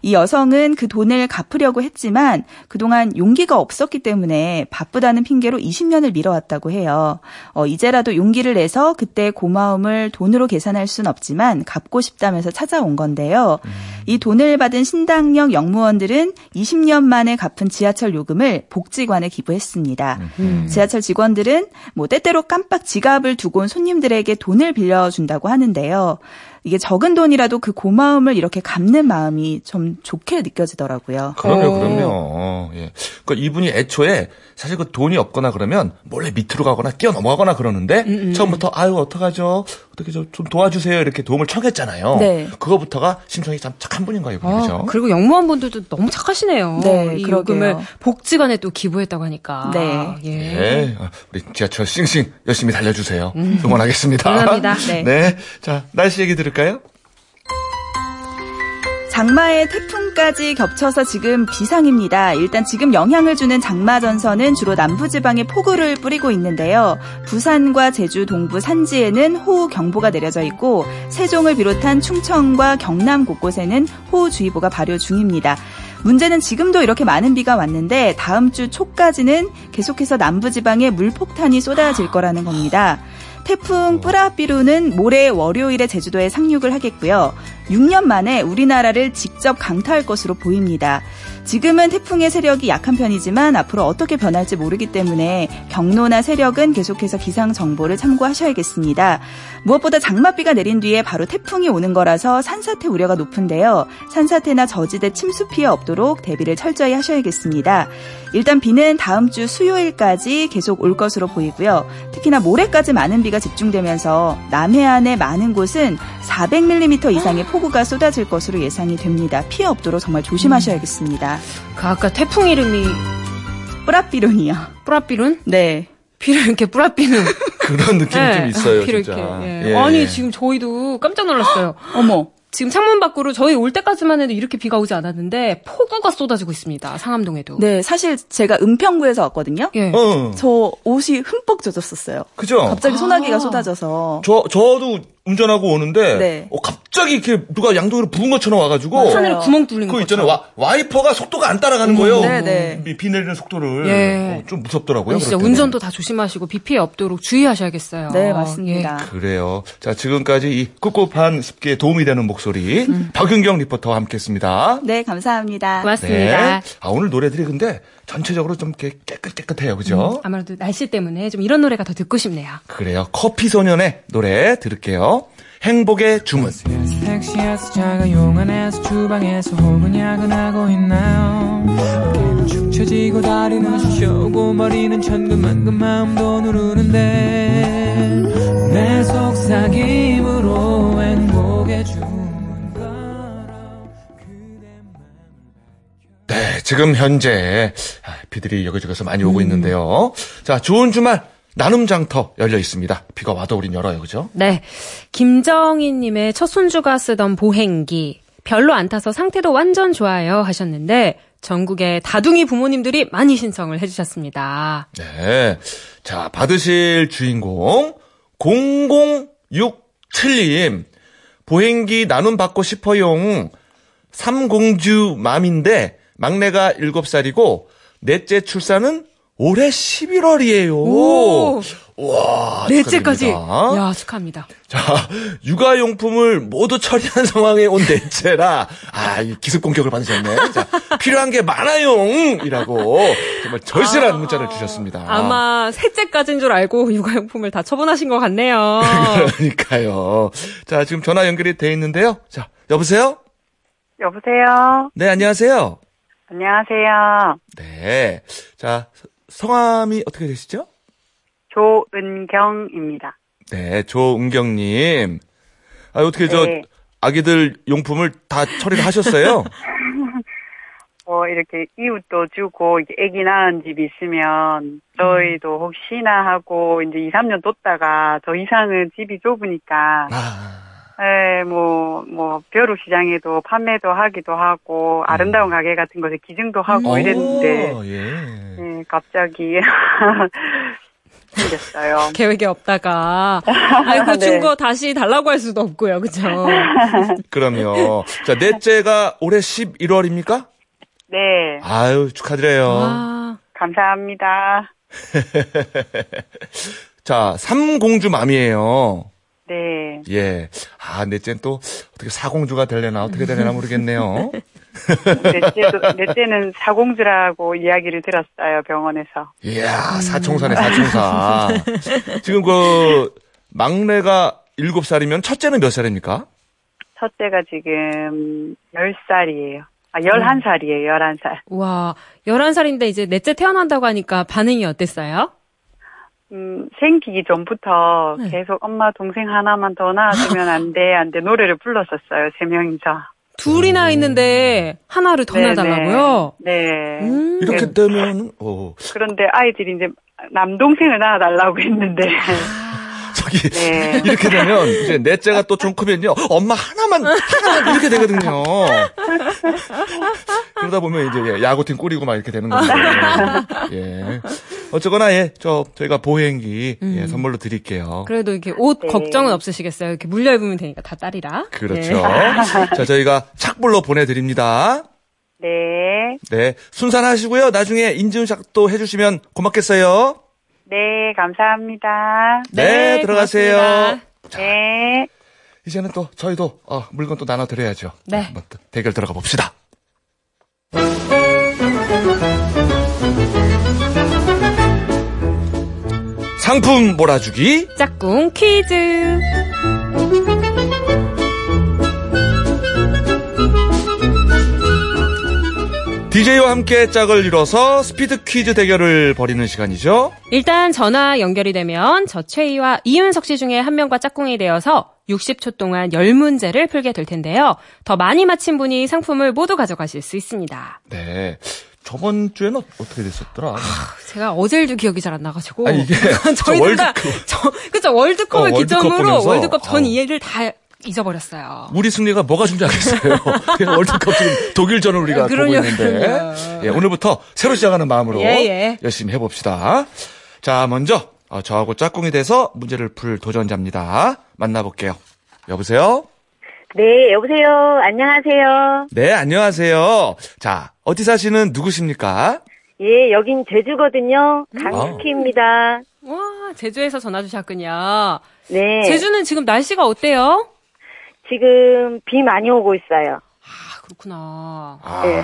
[SPEAKER 3] 이 여성은 그 돈을 갚으려고 했지만 그동안 용기가 없었기 때문에 바쁘다는 핑계로 20년을 미뤄왔다고 해요. 어, 이제라도 용기를 내서 그때 고마움을 돈으로 계산할 순 없지만 갚고 싶다면서 찾아온 건데요. 이 돈을 받은 신당역 영무원들은 20년 만에 갚은 지하철 요금을 복지관에 기부했습니다. 지하철 직원들은 뭐 때때로 깜빡 지갑을 두고 온 손님들에게 돈을 빌려준 다고 하는데요. 이게 적은 돈이라도 그 고마움을 이렇게 갚는 마음이 좀 좋게 느껴지더라고요.
[SPEAKER 1] 그럼요,
[SPEAKER 2] 어.
[SPEAKER 1] 그럼요. 어, 예. 그러니까 이분이 애초에 사실 그 돈이 없거나 그러면 몰래 밑으로 가거나 끼어 넘어가거나 그러는데
[SPEAKER 2] 음,
[SPEAKER 1] 처음부터 아유 어떡하죠? 어떻게 좀, 좀 도와주세요 이렇게 도움을 청했잖아요.
[SPEAKER 3] 네.
[SPEAKER 1] 그거부터가 심성이 참 착한 분인 거예요, 그죠?
[SPEAKER 2] 아, 그리고 영무원 분들도 너무 착하시네요.
[SPEAKER 3] 네,
[SPEAKER 2] 이
[SPEAKER 3] 그러게요.
[SPEAKER 2] 요금을 복지관에 또 기부했다고 하니까.
[SPEAKER 3] 네.
[SPEAKER 2] 예.
[SPEAKER 1] 네, 어, 우리 지하철 싱싱 열심히 달려주세요. 응원하겠습니다.
[SPEAKER 2] 응원합니다.
[SPEAKER 3] 네.
[SPEAKER 1] 네. 자, 날씨 얘기 들을 까요?
[SPEAKER 3] 장마에 태풍까지 겹쳐서 지금 비상입니다. 일단 지금 영향을 주는 장마 전선은 주로 남부지방에 폭우를 뿌리고 있는데요. 부산과 제주 동부 산지에는 호우 경보가 내려져 있고 세종을 비롯한 충청과 경남 곳곳에는 호우주의보가 발효 중입니다. 문제는 지금도 이렇게 많은 비가 왔는데 다음 주 초까지는 계속해서 남부지방에 물폭탄이 쏟아질 거라는 겁니다. 태풍 뿌라비루는 모레 월요일에 제주도에 상륙을 하겠고요. 6년 만에 우리나라를 직접 강타할 것으로 보입니다. 지금은 태풍의 세력이 약한 편이지만 앞으로 어떻게 변할지 모르기 때문에 경로나 세력은 계속해서 기상 정보를 참고하셔야겠습니다. 무엇보다 장맛비가 내린 뒤에 바로 태풍이 오는 거라서 산사태 우려가 높은데요. 산사태나 저지대 침수 피해 없도록 대비를 철저히 하셔야겠습니다. 일단 비는 다음 주 수요일까지 계속 올 것으로 보이고요. 특히나 모레까지 많은 비가 집중되면서 남해안의 많은 곳은 400mm 이상의 폭우가 쏟아질 것으로 예상이 됩니다. 피해 없도록 정말 조심하셔야겠습니다.
[SPEAKER 2] 그 아까 태풍 이름이
[SPEAKER 3] 뿌라비룬이요.
[SPEAKER 2] 뿌라비룬?
[SPEAKER 3] 네.
[SPEAKER 2] 비를 이렇게 뿌라비는.
[SPEAKER 1] 그런 느낌이
[SPEAKER 2] 네.
[SPEAKER 1] 좀 있어요,
[SPEAKER 2] 비를
[SPEAKER 1] 진짜.
[SPEAKER 2] 이렇게. 예.
[SPEAKER 1] 예.
[SPEAKER 2] 아니 지금 저희도 깜짝 놀랐어요.
[SPEAKER 3] 어머.
[SPEAKER 2] 지금 창문 밖으로 저희 올 때까지만 해도 이렇게 비가 오지 않았는데 폭우가 쏟아지고 있습니다. 상암동에도.
[SPEAKER 3] 네, 사실 제가 은평구에서 왔거든요.
[SPEAKER 2] 예.
[SPEAKER 1] 어,
[SPEAKER 3] 저 옷이 흠뻑 젖었었어요.
[SPEAKER 1] 그죠?
[SPEAKER 3] 갑자기 소나기가
[SPEAKER 2] 아.
[SPEAKER 3] 쏟아져서.
[SPEAKER 1] 저, 저도 운전하고 오는데,
[SPEAKER 3] 네.
[SPEAKER 1] 어, 갑자기 이렇게 누가 양동이로 부은 것처럼 와가지고.
[SPEAKER 2] 하늘에 구멍 뚫린
[SPEAKER 1] 거 있잖아요. 와, 와이퍼가 속도가 안 따라가는 거예요.
[SPEAKER 3] 네, 네.
[SPEAKER 1] 비, 비 내리는 속도를.
[SPEAKER 2] 예.
[SPEAKER 1] 어, 좀 무섭더라고요.
[SPEAKER 2] 진짜. 운전도 다 조심하시고 비 피해 없도록 주의하셔야겠어요.
[SPEAKER 3] 네, 맞습니다.
[SPEAKER 1] 그래요. 자, 지금까지 이 꿉꿉한 습기에 도움이 되는 목소리, 박윤경 리포터와 함께 했습니다.
[SPEAKER 3] 네, 감사합니다.
[SPEAKER 2] 예. 고맙습니다.
[SPEAKER 1] 아, 오늘 노래들이 근데 전체적으로 좀 깨끗깨끗해요. 그죠?
[SPEAKER 2] 아무래도 날씨 때문에 좀 이런 노래가 더 듣고 싶네요.
[SPEAKER 1] 그래요. 커피 소년의 노래 들을게요. 행복의 주문.
[SPEAKER 4] 택시에서 자가용 안에서 주방에서 혹은 야근하고 있나요 어깨는 축 처지고 다리는 쑤셔오고 머리는 천근만근 마음도 누르는데 내 속삭임으로
[SPEAKER 1] 지금 현재 아, 비들이 여기저기서 많이 오고 있는데요. 자, 좋은 주말 나눔 장터 열려 있습니다. 비가 와도 우린 열어요. 그죠?
[SPEAKER 2] 네. 김정희님의 첫 손주가 쓰던 보행기. 별로 안 타서 상태도 완전 좋아요 하셨는데, 전국의 다둥이 부모님들이 많이 신청을 해주셨습니다.
[SPEAKER 1] 네. 자, 받으실 주인공 0067님. 보행기 나눔 받고 싶어용. 삼공주 맘인데 막내가 7살이고 넷째 출산은 올해 11월이에요.
[SPEAKER 2] 오!
[SPEAKER 1] 와,
[SPEAKER 2] 넷째까지.
[SPEAKER 1] 축하드립니다.
[SPEAKER 2] 야, 축하합니다.
[SPEAKER 1] 자, 육아용품을 모두 처리한 상황에 온 넷째라, 아, 이 기습 공격을 받으셨네. 자, 필요한 게 많아용! 이라고, 정말 절실한 문자를 주셨습니다.
[SPEAKER 2] 아마 셋째까지인 줄 알고 육아용품을 다 처분하신 것 같네요.
[SPEAKER 1] 그러니까요. 자, 지금 전화 연결이 돼 있는데요. 자, 여보세요?
[SPEAKER 5] 여보세요.
[SPEAKER 1] 네, 안녕하세요.
[SPEAKER 5] 안녕하세요.
[SPEAKER 1] 네. 자, 서- 성함이 어떻게 되시죠?
[SPEAKER 5] 조은경입니다.
[SPEAKER 1] 네, 조은경님. 아, 어떻게 저,
[SPEAKER 5] 네.
[SPEAKER 1] 아기들 용품을 다 처리를 하셨어요?
[SPEAKER 5] 뭐 이렇게 이웃도 주고 이게 아기 낳은 집 있으면 저희도 혹시나 하고 이제 2, 3년 뒀다가 더 이상은 집이 좁으니까
[SPEAKER 1] 아,
[SPEAKER 5] 예, 뭐, 뭐, 벼룩 시장에도 판매도 하기도 하고, 아름다운 가게 같은 곳에 기증도 하고
[SPEAKER 1] 오,
[SPEAKER 5] 이랬는데,
[SPEAKER 1] 예.
[SPEAKER 5] 예, 갑자기 생겼어요.
[SPEAKER 2] 계획이 없다가. 아이고,
[SPEAKER 5] 네.
[SPEAKER 2] 준거 다시 달라고 할 수도 없고요. 그죠?
[SPEAKER 1] 그럼요. 자, 넷째가 올해 11월입니까?
[SPEAKER 5] 네,
[SPEAKER 1] 아유, 축하드려요.
[SPEAKER 2] 아,
[SPEAKER 5] 감사합니다.
[SPEAKER 1] 자, 삼공주 맘이에요.
[SPEAKER 5] 네.
[SPEAKER 1] 예. 아, 넷째는 또 어떻게 사공주가 되려나 어떻게 되려나 모르겠네요.
[SPEAKER 5] 넷째도, 넷째는 사공주라고 이야기를 들었어요, 병원에서.
[SPEAKER 1] 이야, 사총사네, 사총사. 지금 그, 막내가 7살이면 첫째는 몇 살입니까?
[SPEAKER 5] 첫째가 지금 10살이에요. 아, 11살이에요, 11살.
[SPEAKER 2] 와, 11살인데 이제 넷째 태어난다고 하니까 반응이 어땠어요?
[SPEAKER 5] 음, 생기기 전부터
[SPEAKER 2] 네.
[SPEAKER 5] 계속 엄마 동생 하나만 더 낳아주면 안 돼, 안 돼, 노래를 불렀었어요, 세 명이서.
[SPEAKER 2] 둘이나 있는데 하나를 더
[SPEAKER 5] 네,
[SPEAKER 2] 낳아달라고요?
[SPEAKER 5] 네.
[SPEAKER 2] 음.
[SPEAKER 1] 이렇게 되면, 어,
[SPEAKER 5] 그런데 아이들이 이제 남동생을 낳아달라고 했는데,
[SPEAKER 1] 저기
[SPEAKER 5] 네.
[SPEAKER 1] 이렇게 되면 이제 넷째가 또 좀 크면요 엄마 하나만 하나만 이렇게 되거든요. 그러다 보면 이제 예, 야구팀 꾸리고 막 이렇게 되는 건데 예 어쨌거나 예 저 저희가 보행기 예, 선물로 드릴게요.
[SPEAKER 2] 그래도 이렇게 옷
[SPEAKER 5] 네.
[SPEAKER 2] 걱정은 없으시겠어요. 이렇게 물려 입으면 되니까 다 딸이라.
[SPEAKER 1] 그렇죠.
[SPEAKER 2] 네.
[SPEAKER 1] 자 저희가 착불로 보내드립니다.
[SPEAKER 5] 네.
[SPEAKER 1] 네 순산하시고요. 나중에 인증샷도 해주시면 고맙겠어요.
[SPEAKER 5] 네, 감사합니다.
[SPEAKER 1] 네, 들어가세요.
[SPEAKER 2] 고맙습니다.
[SPEAKER 5] 네.
[SPEAKER 1] 이제는 또 저희도 어, 물건 또 나눠 드려야죠.
[SPEAKER 2] 네.
[SPEAKER 1] 한번 또 대결 들어가 봅시다. 상품 몰아주기
[SPEAKER 2] 짝꿍 퀴즈.
[SPEAKER 1] DJ와 함께 짝을 이뤄서 스피드 퀴즈 대결을 벌이는 시간이죠.
[SPEAKER 2] 일단 전화 연결이 되면 저 최희와 이윤석 씨 중에 한 명과 짝꿍이 되어서 60초 동안 10문제를 풀게 될 텐데요. 더 많이 맞힌 분이 상품을 모두 가져가실 수 있습니다.
[SPEAKER 1] 네. 저번 주에는 어떻게 됐었더라?
[SPEAKER 2] 제가 어제일도 기억이 잘 안 나가지고.
[SPEAKER 1] 아니, 이게
[SPEAKER 2] 저희
[SPEAKER 1] 저 월드컵.
[SPEAKER 2] 저, 그쵸, 월드컵을
[SPEAKER 1] 어, 월드컵
[SPEAKER 2] 기점으로
[SPEAKER 1] 보면서.
[SPEAKER 2] 월드컵 전
[SPEAKER 1] 어.
[SPEAKER 2] 이해를 다 잊어버렸어요.
[SPEAKER 1] 우리 승리가 뭐가 중요하겠어요. 그냥 월드컵 지금 독일전을 우리가 보고
[SPEAKER 2] 그럼요,
[SPEAKER 1] 있는데
[SPEAKER 2] 그럼요.
[SPEAKER 1] 예, 오늘부터 새로 시작하는 마음으로
[SPEAKER 2] 예, 예.
[SPEAKER 1] 열심히 해봅시다. 자, 먼저 어, 저하고 짝꿍이 돼서 문제를 풀 도전자입니다. 만나볼게요. 여보세요?
[SPEAKER 5] 네, 여보세요. 안녕하세요.
[SPEAKER 1] 네, 안녕하세요. 자, 어디 사시는 누구십니까?
[SPEAKER 5] 예, 여긴 제주거든요. 강숙희입니다.
[SPEAKER 2] 와, 제주에서 전화 주셨군요.
[SPEAKER 5] 네.
[SPEAKER 2] 제주는 지금 날씨가 어때요?
[SPEAKER 5] 지금 비 많이 오고 있어요.
[SPEAKER 2] 아, 그렇구나.
[SPEAKER 1] 아,
[SPEAKER 5] 네.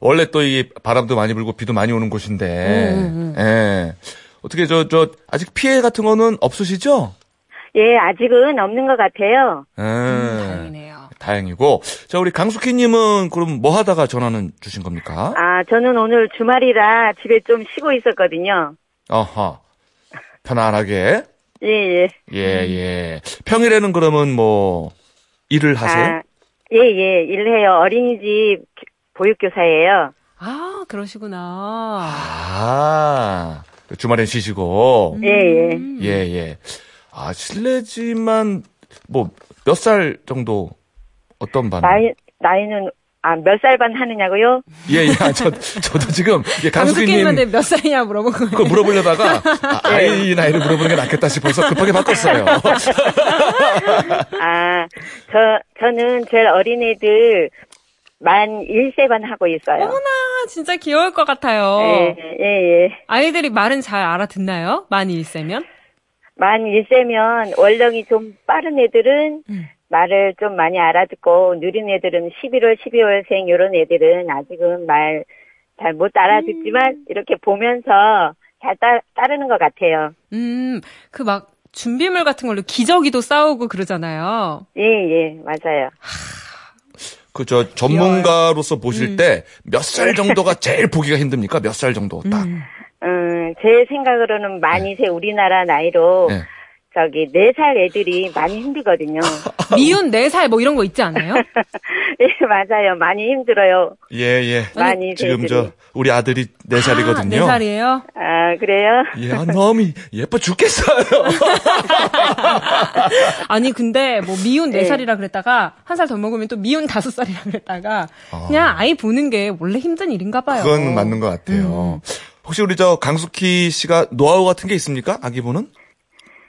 [SPEAKER 1] 원래 또 이 바람도 많이 불고 비도 많이 오는 곳인데,
[SPEAKER 2] 음,
[SPEAKER 1] 예. 어떻게 저, 저, 아직 피해 같은 거는 없으시죠?
[SPEAKER 5] 예, 아직은 없는 것 같아요.
[SPEAKER 1] 예.
[SPEAKER 2] 다행이네요.
[SPEAKER 1] 다행이고. 자, 우리 강숙희님은 그럼 뭐 하다가 전화는 주신 겁니까?
[SPEAKER 5] 아, 저는 오늘 주말이라 집에 좀 쉬고 있었거든요.
[SPEAKER 1] 어허. 편안하게.
[SPEAKER 5] 예, 예.
[SPEAKER 1] 예, 예. 평일에는 그러면 뭐, 일을 하세요?
[SPEAKER 5] 아, 예, 예. 일해요. 어린이집 보육교사예요.
[SPEAKER 2] 아, 그러시구나.
[SPEAKER 1] 아, 주말엔 쉬시고.
[SPEAKER 5] 예, 예.
[SPEAKER 1] 예, 예. 아, 실례지만, 뭐, 몇 살 정도, 어떤 반?
[SPEAKER 5] 나이, 나이는, 아, 몇 살 반 하느냐고요?
[SPEAKER 1] 예, 예. 아, 저, 저도 지금, 예,
[SPEAKER 2] 강숙희님한테 몇 살이냐 물어보고.
[SPEAKER 1] 그거 물어보려다가, 아, 아이 나이를 물어보는 게 낫겠다 싶어서 급하게 바꿨어요.
[SPEAKER 5] 아, 저, 저는 제일 어린 애들 만 1세 반 하고 있어요.
[SPEAKER 2] 어머나, 진짜 귀여울 것 같아요.
[SPEAKER 5] 예, 예, 예.
[SPEAKER 2] 아이들이 말은 잘 알아듣나요? 많이 일세면?
[SPEAKER 5] 만 1세면 원령이 좀 빠른 애들은
[SPEAKER 2] 음.
[SPEAKER 5] 말을 좀 많이 알아듣고 느린 애들은 11월, 12월생 이런 애들은 아직은 말 잘 못 알아듣지만
[SPEAKER 2] 음.
[SPEAKER 5] 이렇게 보면서 잘 따, 따르는 것 같아요.
[SPEAKER 2] 음, 그 막 준비물 같은 걸로 기저귀도 싸우고 그러잖아요.
[SPEAKER 5] 예, 예, 맞아요.
[SPEAKER 1] 그, 저, 전문가로서 보실 때, 몇 살 정도가 제일 보기가 힘듭니까? 몇 살 정도 딱.
[SPEAKER 5] 음, 제 생각으로는 만 2세 우리나라 나이로
[SPEAKER 1] 네.
[SPEAKER 5] 저기 4살 애들이 많이 힘들거든요.
[SPEAKER 2] 미운 4살 뭐 이런 거 있지 않아요?
[SPEAKER 5] 예, 맞아요. 많이 힘들어요.
[SPEAKER 1] 예, 예.
[SPEAKER 5] 많이
[SPEAKER 1] 지금
[SPEAKER 5] 애들이.
[SPEAKER 1] 저, 우리 아들이 네 살이거든요
[SPEAKER 2] 아, 4살이에요?
[SPEAKER 5] 아, 그래요?
[SPEAKER 1] 예, 아, 너무 예뻐 죽겠어요.
[SPEAKER 2] 아니, 근데 뭐 미운
[SPEAKER 5] 네.
[SPEAKER 2] 4살이라 그랬다가 한 살 더 먹으면 또 미운 5살이라 그랬다가 그냥 아이 보는 게 원래 힘든 일인가 봐요.
[SPEAKER 1] 그건 맞는 것 같아요. 혹시 우리 저 강숙희 씨가 노하우 같은 게 있습니까? 아기 보는?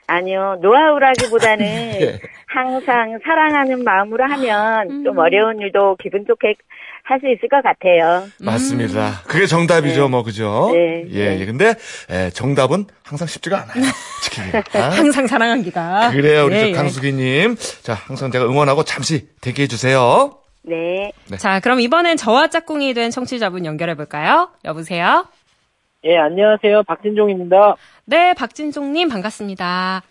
[SPEAKER 5] 아니요, 노하우라기보다는
[SPEAKER 1] 예.
[SPEAKER 5] 항상 사랑하는 마음으로 하면
[SPEAKER 2] 음.
[SPEAKER 5] 좀 어려운 일도 기분 좋게 할 수 있을 것 같아요.
[SPEAKER 1] 맞습니다. 그게 정답이죠, 뭐, 그죠?
[SPEAKER 5] 네,
[SPEAKER 1] 예,
[SPEAKER 5] 네.
[SPEAKER 1] 예. 근데, 예, 정답은 항상 쉽지가 않아요. 지키기가.
[SPEAKER 2] 항상 사랑한기가.
[SPEAKER 1] 그래요, 우리
[SPEAKER 2] 예,
[SPEAKER 1] 저
[SPEAKER 2] 예.
[SPEAKER 1] 강숙희님. 자, 항상 제가 응원하고 잠시 대기해주세요.
[SPEAKER 5] 네.
[SPEAKER 2] 자, 그럼 이번엔 저와 짝꿍이 된 청취자분 연결해 볼까요? 여보세요?
[SPEAKER 6] 예, 안녕하세요. 박진종입니다.
[SPEAKER 2] 네, 박진종님 반갑습니다.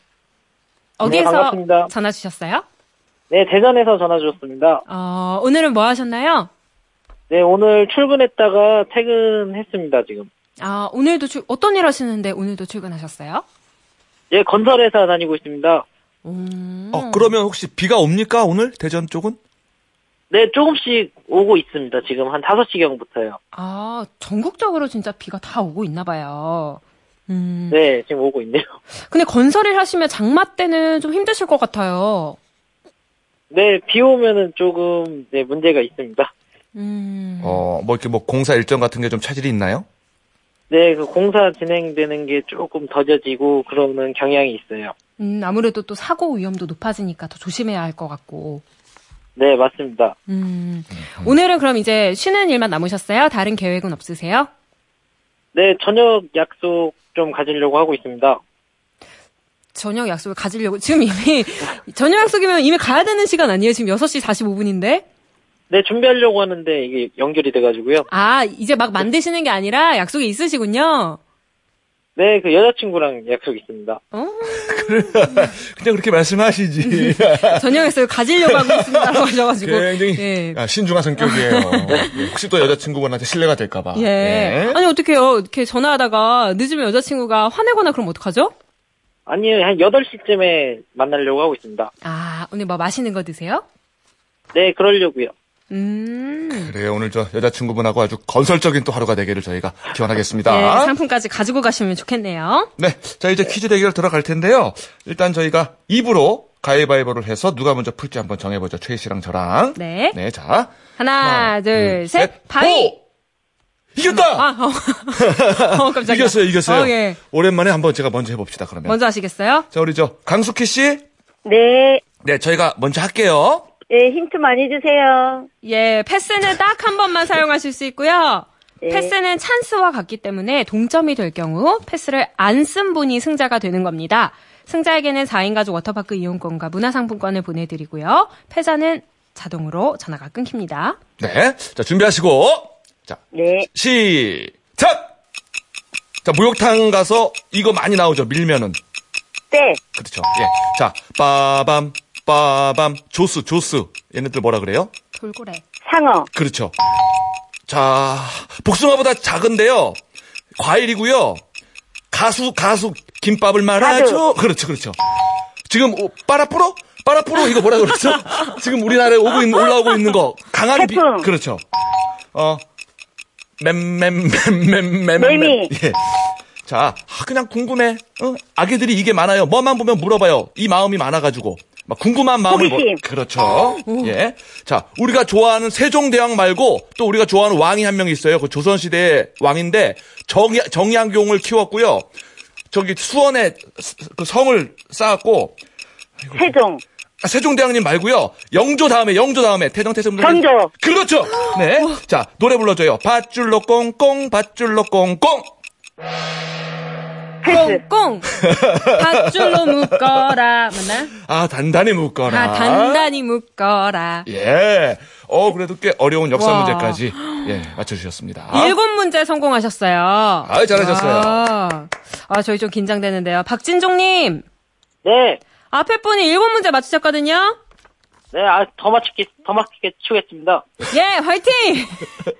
[SPEAKER 2] 어디에서
[SPEAKER 6] 네, 반갑습니다.
[SPEAKER 2] 전화 주셨어요?
[SPEAKER 6] 네, 대전에서 전화 주셨습니다.
[SPEAKER 2] 어, 오늘은 뭐 하셨나요?
[SPEAKER 6] 네, 오늘 출근했다가 퇴근했습니다, 지금.
[SPEAKER 2] 아, 오늘도 출, 어떤 일 하시는데 오늘도 출근하셨어요?
[SPEAKER 6] 예, 건설회사 다니고 있습니다.
[SPEAKER 2] 음.
[SPEAKER 1] 어, 그러면 혹시 비가 옵니까, 오늘? 대전 쪽은?
[SPEAKER 6] 네, 조금씩 오고 있습니다. 지금 한 5시경부터요.
[SPEAKER 2] 아, 전국적으로 진짜 비가 다 오고 있나 봐요. 음.
[SPEAKER 6] 네, 지금 오고 있네요.
[SPEAKER 2] 근데 건설일 하시면 장마 때는 좀 힘드실 것 같아요.
[SPEAKER 6] 네, 비 오면은 조금, 네, 문제가 있습니다.
[SPEAKER 2] 음.
[SPEAKER 1] 어, 뭐 이렇게 뭐 공사 일정 같은 게 좀 차질이 있나요?
[SPEAKER 6] 네, 그 공사 진행되는 게 조금 더뎌지고 그러는 경향이 있어요.
[SPEAKER 2] 음, 아무래도 또 사고 위험도 높아지니까 더 조심해야 할 것 같고.
[SPEAKER 6] 네, 맞습니다.
[SPEAKER 2] 음. 오늘은 그럼 이제 쉬는 일만 남으셨어요? 다른 계획은 없으세요?
[SPEAKER 6] 네, 저녁 약속 좀 가지려고 하고 있습니다.
[SPEAKER 2] 저녁 약속을 가지려고. 지금 이미, 저녁 약속이면 이미 가야 되는 시간 아니에요? 지금 6시 45분인데?
[SPEAKER 6] 네, 준비하려고 하는데 이게 연결이 돼 가지고요.
[SPEAKER 2] 아, 이제 막 만드시는 게 아니라 약속이 있으시군요.
[SPEAKER 6] 네, 그 여자친구랑 약속 있습니다.
[SPEAKER 2] 어?
[SPEAKER 1] 그냥 그렇게 말씀하시지.
[SPEAKER 2] 저녁 약속을 가지려고 하고 있습니다라고 하셔가지고.
[SPEAKER 1] 굉장히
[SPEAKER 2] 예.
[SPEAKER 1] 아, 신중한 성격이에요. 예, 혹시 또 여자친구분한테 신뢰가 될까봐.
[SPEAKER 2] 예.
[SPEAKER 1] 네.
[SPEAKER 2] 아니, 어떡해요. 이렇게 전화하다가 늦으면 여자친구가 화내거나 그러면 어떡하죠?
[SPEAKER 6] 아니요, 한 8시쯤에 만나려고 하고 있습니다.
[SPEAKER 2] 아, 오늘 뭐 맛있는 거 드세요?
[SPEAKER 6] 네, 그러려고요.
[SPEAKER 2] 음.
[SPEAKER 1] 그래요. 오늘 저 여자친구분하고 아주 건설적인 또 하루가 되기를 저희가 기원하겠습니다.
[SPEAKER 2] 예, 상품까지 가지고 가시면 좋겠네요.
[SPEAKER 1] 네. 자, 이제 퀴즈 대결 들어갈 텐데요. 일단 저희가 입으로 가위바위보를 해서 누가 먼저 풀지 한번 정해보죠. 최희 씨랑 저랑.
[SPEAKER 2] 네.
[SPEAKER 1] 네, 자.
[SPEAKER 2] 하나, 둘,
[SPEAKER 1] 둘,
[SPEAKER 2] 셋,
[SPEAKER 1] 셋,
[SPEAKER 2] 바위!
[SPEAKER 1] 호! 이겼다!
[SPEAKER 2] 아, 어. 어, 깜짝이야.
[SPEAKER 1] 이겼어요, 이겼어요.
[SPEAKER 2] 어, 예.
[SPEAKER 1] 오랜만에 한번 제가 먼저 해봅시다, 그러면.
[SPEAKER 2] 먼저 하시겠어요?
[SPEAKER 1] 자, 우리 저, 강숙희 씨.
[SPEAKER 7] 네,
[SPEAKER 1] 네, 저희가 먼저 할게요.
[SPEAKER 7] 예, 힌트 많이 주세요.
[SPEAKER 2] 예, 패스는 딱 한 번만 사용하실 수 있고요.
[SPEAKER 7] 네.
[SPEAKER 2] 패스는 찬스와 같기 때문에 동점이 될 경우 패스를 안 쓴 분이 승자가 되는 겁니다. 승자에게는 4인 가족 워터파크 이용권과 문화상품권을 보내드리고요. 패자는 자동으로 전화가 끊깁니다.
[SPEAKER 1] 네. 자, 준비하시고. 자,
[SPEAKER 7] 네,
[SPEAKER 1] 시작! 자, 목욕탕 가서 이거 많이 나오죠, 밀면은.
[SPEAKER 7] 때,
[SPEAKER 1] 그렇죠. 예. 자, 빠밤, 빠밤, 조스, 조스. 얘네들 뭐라 그래요?
[SPEAKER 2] 돌고래.
[SPEAKER 7] 상어,
[SPEAKER 1] 그렇죠. 자, 복숭아보다 작은데요. 과일이고요. 가수, 가수, 김밥을 말하죠. 그렇죠, 그렇죠. 지금, 오, 빠라프로? 빠라프로? 이거 뭐라 그러죠? 지금 우리나라에 오고 있는, 올라오고 있는 거. 강한 비. 그렇죠. 어, 맴맴맴맴맴.
[SPEAKER 7] 매미.
[SPEAKER 1] 예. 자, 아, 그냥 궁금해. 어? 아기들이 이게 많아요. 뭐만 보면 물어봐요. 이 마음이 많아가지고. 막 궁금한 마음을. 뭐-. 그렇죠. 예. 자, 우리가 좋아하는 세종대왕 말고 또 우리가 좋아하는 왕이 한 명 있어요. 그 조선 시대 왕인데 정야, 정약용을 키웠고요. 저기 수원에 스- 그 성을 쌓았고
[SPEAKER 7] 세종,
[SPEAKER 1] 아, 세종대왕님 말고요. 영조 다음에 영조 다음에 태정 태세
[SPEAKER 7] 정조.
[SPEAKER 1] 그렇죠. 네. 자 노래 불러 줘요. 밧줄로 꽁꽁 밧줄로 꽁꽁.
[SPEAKER 2] 꽁꽁! 밧줄로 묶어라. 맞나요?
[SPEAKER 1] 아 단단히 묶어라.
[SPEAKER 2] 아, 단단히 묶어라.
[SPEAKER 1] 예. 어 그래도 꽤 어려운 역사
[SPEAKER 2] 와.
[SPEAKER 1] 문제까지 예 맞춰주셨습니다.
[SPEAKER 2] 일곱 문제 성공하셨어요.
[SPEAKER 1] 아, 잘하셨어요.
[SPEAKER 2] 아, 아, 저희 좀 긴장되는데요. 박진종님,
[SPEAKER 6] 네,
[SPEAKER 2] 앞에 분이 일곱 문제 맞추셨거든요?
[SPEAKER 6] 네, 아, 더 맞추겠, 더 맞게 추겠습니다.
[SPEAKER 2] 예, 화이팅!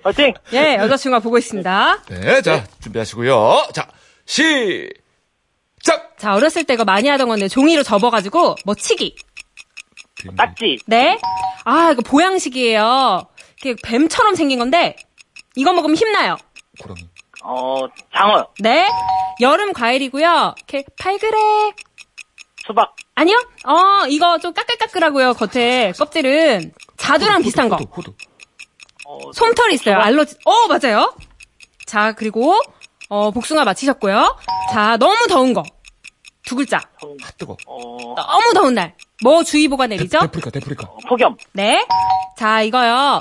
[SPEAKER 6] 화이팅!
[SPEAKER 2] 예, 여자친구가 보고 있습니다.
[SPEAKER 1] 네, 자 준비하시고요. 자 시작.
[SPEAKER 2] 자, 어렸을 때 이거 많이 하던 건데, 종이로 접어가지고, 뭐, 치기.
[SPEAKER 6] 딱지,
[SPEAKER 2] 네. 아, 이거 보양식이에요. 이게 뱀처럼 생긴 건데, 이거 먹으면 힘나요.
[SPEAKER 1] 고렁이.
[SPEAKER 6] 어, 장어,
[SPEAKER 2] 네. 여름 과일이고요. 이렇게 팔그레.
[SPEAKER 6] 수박,
[SPEAKER 2] 아니요? 어, 이거 좀 까끌까끌하고요, 겉에. 껍질은. 자두랑 비슷한 거.
[SPEAKER 1] 호두, 호두.
[SPEAKER 6] 어,
[SPEAKER 2] 솜털 있어요. 알러지. 어, 맞아요. 자, 그리고 어, 복숭아 맞히셨고요. 자, 너무 더운 거. 두 글자.
[SPEAKER 1] 아 뜨거.
[SPEAKER 6] 어,
[SPEAKER 2] 너무 더운 날. 뭐 주의보가 내리죠?
[SPEAKER 1] 데프리카, 데프리카.
[SPEAKER 6] 폭염,
[SPEAKER 2] 네. 자, 이거요.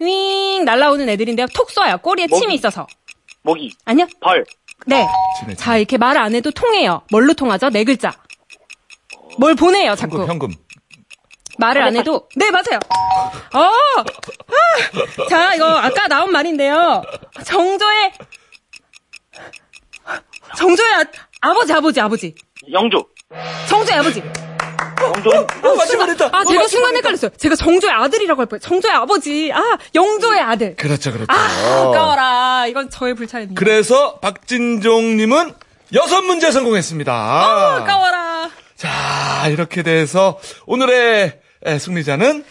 [SPEAKER 2] 윙 날라오는 애들인데요. 톡 쏘요. 꼬리에
[SPEAKER 6] 모기.
[SPEAKER 2] 침이 있어서.
[SPEAKER 6] 모기,
[SPEAKER 2] 아니요?
[SPEAKER 6] 벌,
[SPEAKER 2] 네.
[SPEAKER 1] 지네,
[SPEAKER 2] 자, 이렇게 말 안 해도 통해요. 뭘로 통하죠? 네 글자. 뭘 보내요, 자꾸.
[SPEAKER 1] 현금, 현금.
[SPEAKER 2] 말을 안 해도 네 맞아요. 어, 아! 자 이거 아까 나온 말인데요. 정조의 정조의 아, 아버지 아버지 아버지
[SPEAKER 6] 영조,
[SPEAKER 2] 정조의 아버지.
[SPEAKER 6] 영조,
[SPEAKER 1] 어, 맞추면 됐다.
[SPEAKER 2] 아 제가 순간 헷갈렸어요. 제가 정조의 아들이라고 할 뻔. 정조의 아버지. 아 영조의 아들.
[SPEAKER 1] 그렇죠, 그렇죠.
[SPEAKER 2] 아 아까워라. 이건 저의 불찰입니다.
[SPEAKER 1] 그래서 박진종님은 여섯 문제 성공했습니다.
[SPEAKER 2] 아, 아까워라.
[SPEAKER 1] 자, 이렇게 돼서 오늘의 에, 승리자는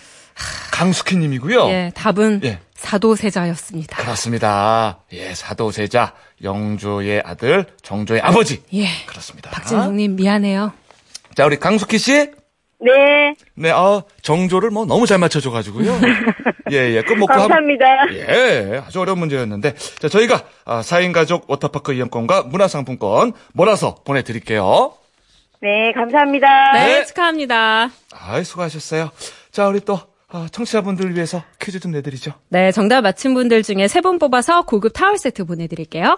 [SPEAKER 1] 강숙희 님이고요.
[SPEAKER 2] 예 답은
[SPEAKER 1] 예.
[SPEAKER 2] 사도세자였습니다.
[SPEAKER 1] 그렇습니다. 예, 사도세자, 영조의 아들, 정조의 아버지.
[SPEAKER 2] 예.
[SPEAKER 1] 그렇습니다.
[SPEAKER 2] 박진성 님 미안해요.
[SPEAKER 1] 자, 우리 강숙희 씨.
[SPEAKER 7] 네.
[SPEAKER 1] 네, 아, 정조를 뭐 너무 잘 맞춰줘가지고요. 예, 예, 끝먹고 한-
[SPEAKER 7] 감사합니다.
[SPEAKER 1] 예, 아주 어려운 문제였는데. 자, 저희가 아, 4인 가족 워터파크 이용권과 문화상품권 몰아서 보내드릴게요.
[SPEAKER 7] 네, 감사합니다.
[SPEAKER 2] 네,
[SPEAKER 1] 네.
[SPEAKER 2] 축하합니다.
[SPEAKER 1] 아이, 수고하셨어요. 자, 우리 또, 아, 청취자분들을 위해서 퀴즈 좀 내드리죠.
[SPEAKER 2] 네, 정답 맞힌 분들 중에 세 분 뽑아서 고급 타월 세트 보내드릴게요.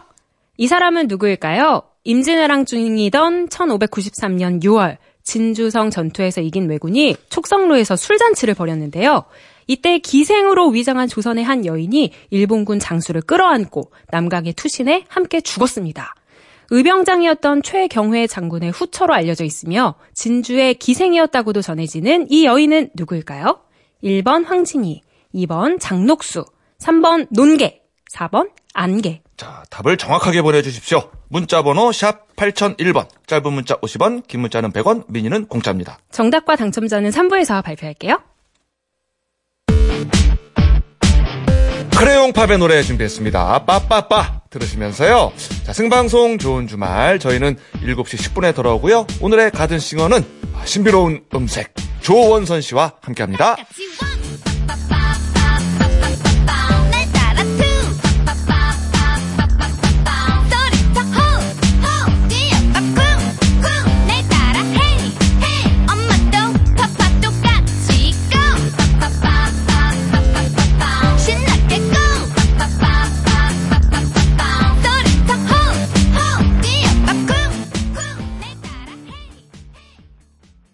[SPEAKER 2] 이 사람은 누구일까요? 임진왜랑 중이던 1593년 6월 진주성 전투에서 이긴 왜군이 촉성로에서 술잔치를 벌였는데요. 이때 기생으로 위장한 조선의 한 여인이 일본군 장수를 끌어안고 남강에 투신해 함께 죽었습니다. 의병장이었던 최경회 장군의 후처로 알려져 있으며 진주의 기생이었다고도 전해지는 이 여인은 누구일까요? 1번 황진이, 2번 장녹수, 3번 논개, 4번 안개.
[SPEAKER 1] 자, 답을 정확하게 보내주십시오. 문자 번호 샵 8001번, 짧은 문자 50원, 긴 문자는 100원, 미니는 공짜입니다.
[SPEAKER 2] 정답과 당첨자는 3부에서 발표할게요.
[SPEAKER 1] 크레용 팝의 노래 준비했습니다. 빠빠빠 들으시면서요. 자, 생방송 좋은 주말 저희는 7시 10분에 돌아오고요. 오늘의 가든싱어는 신비로운 음색 조원선 씨와 함께합니다.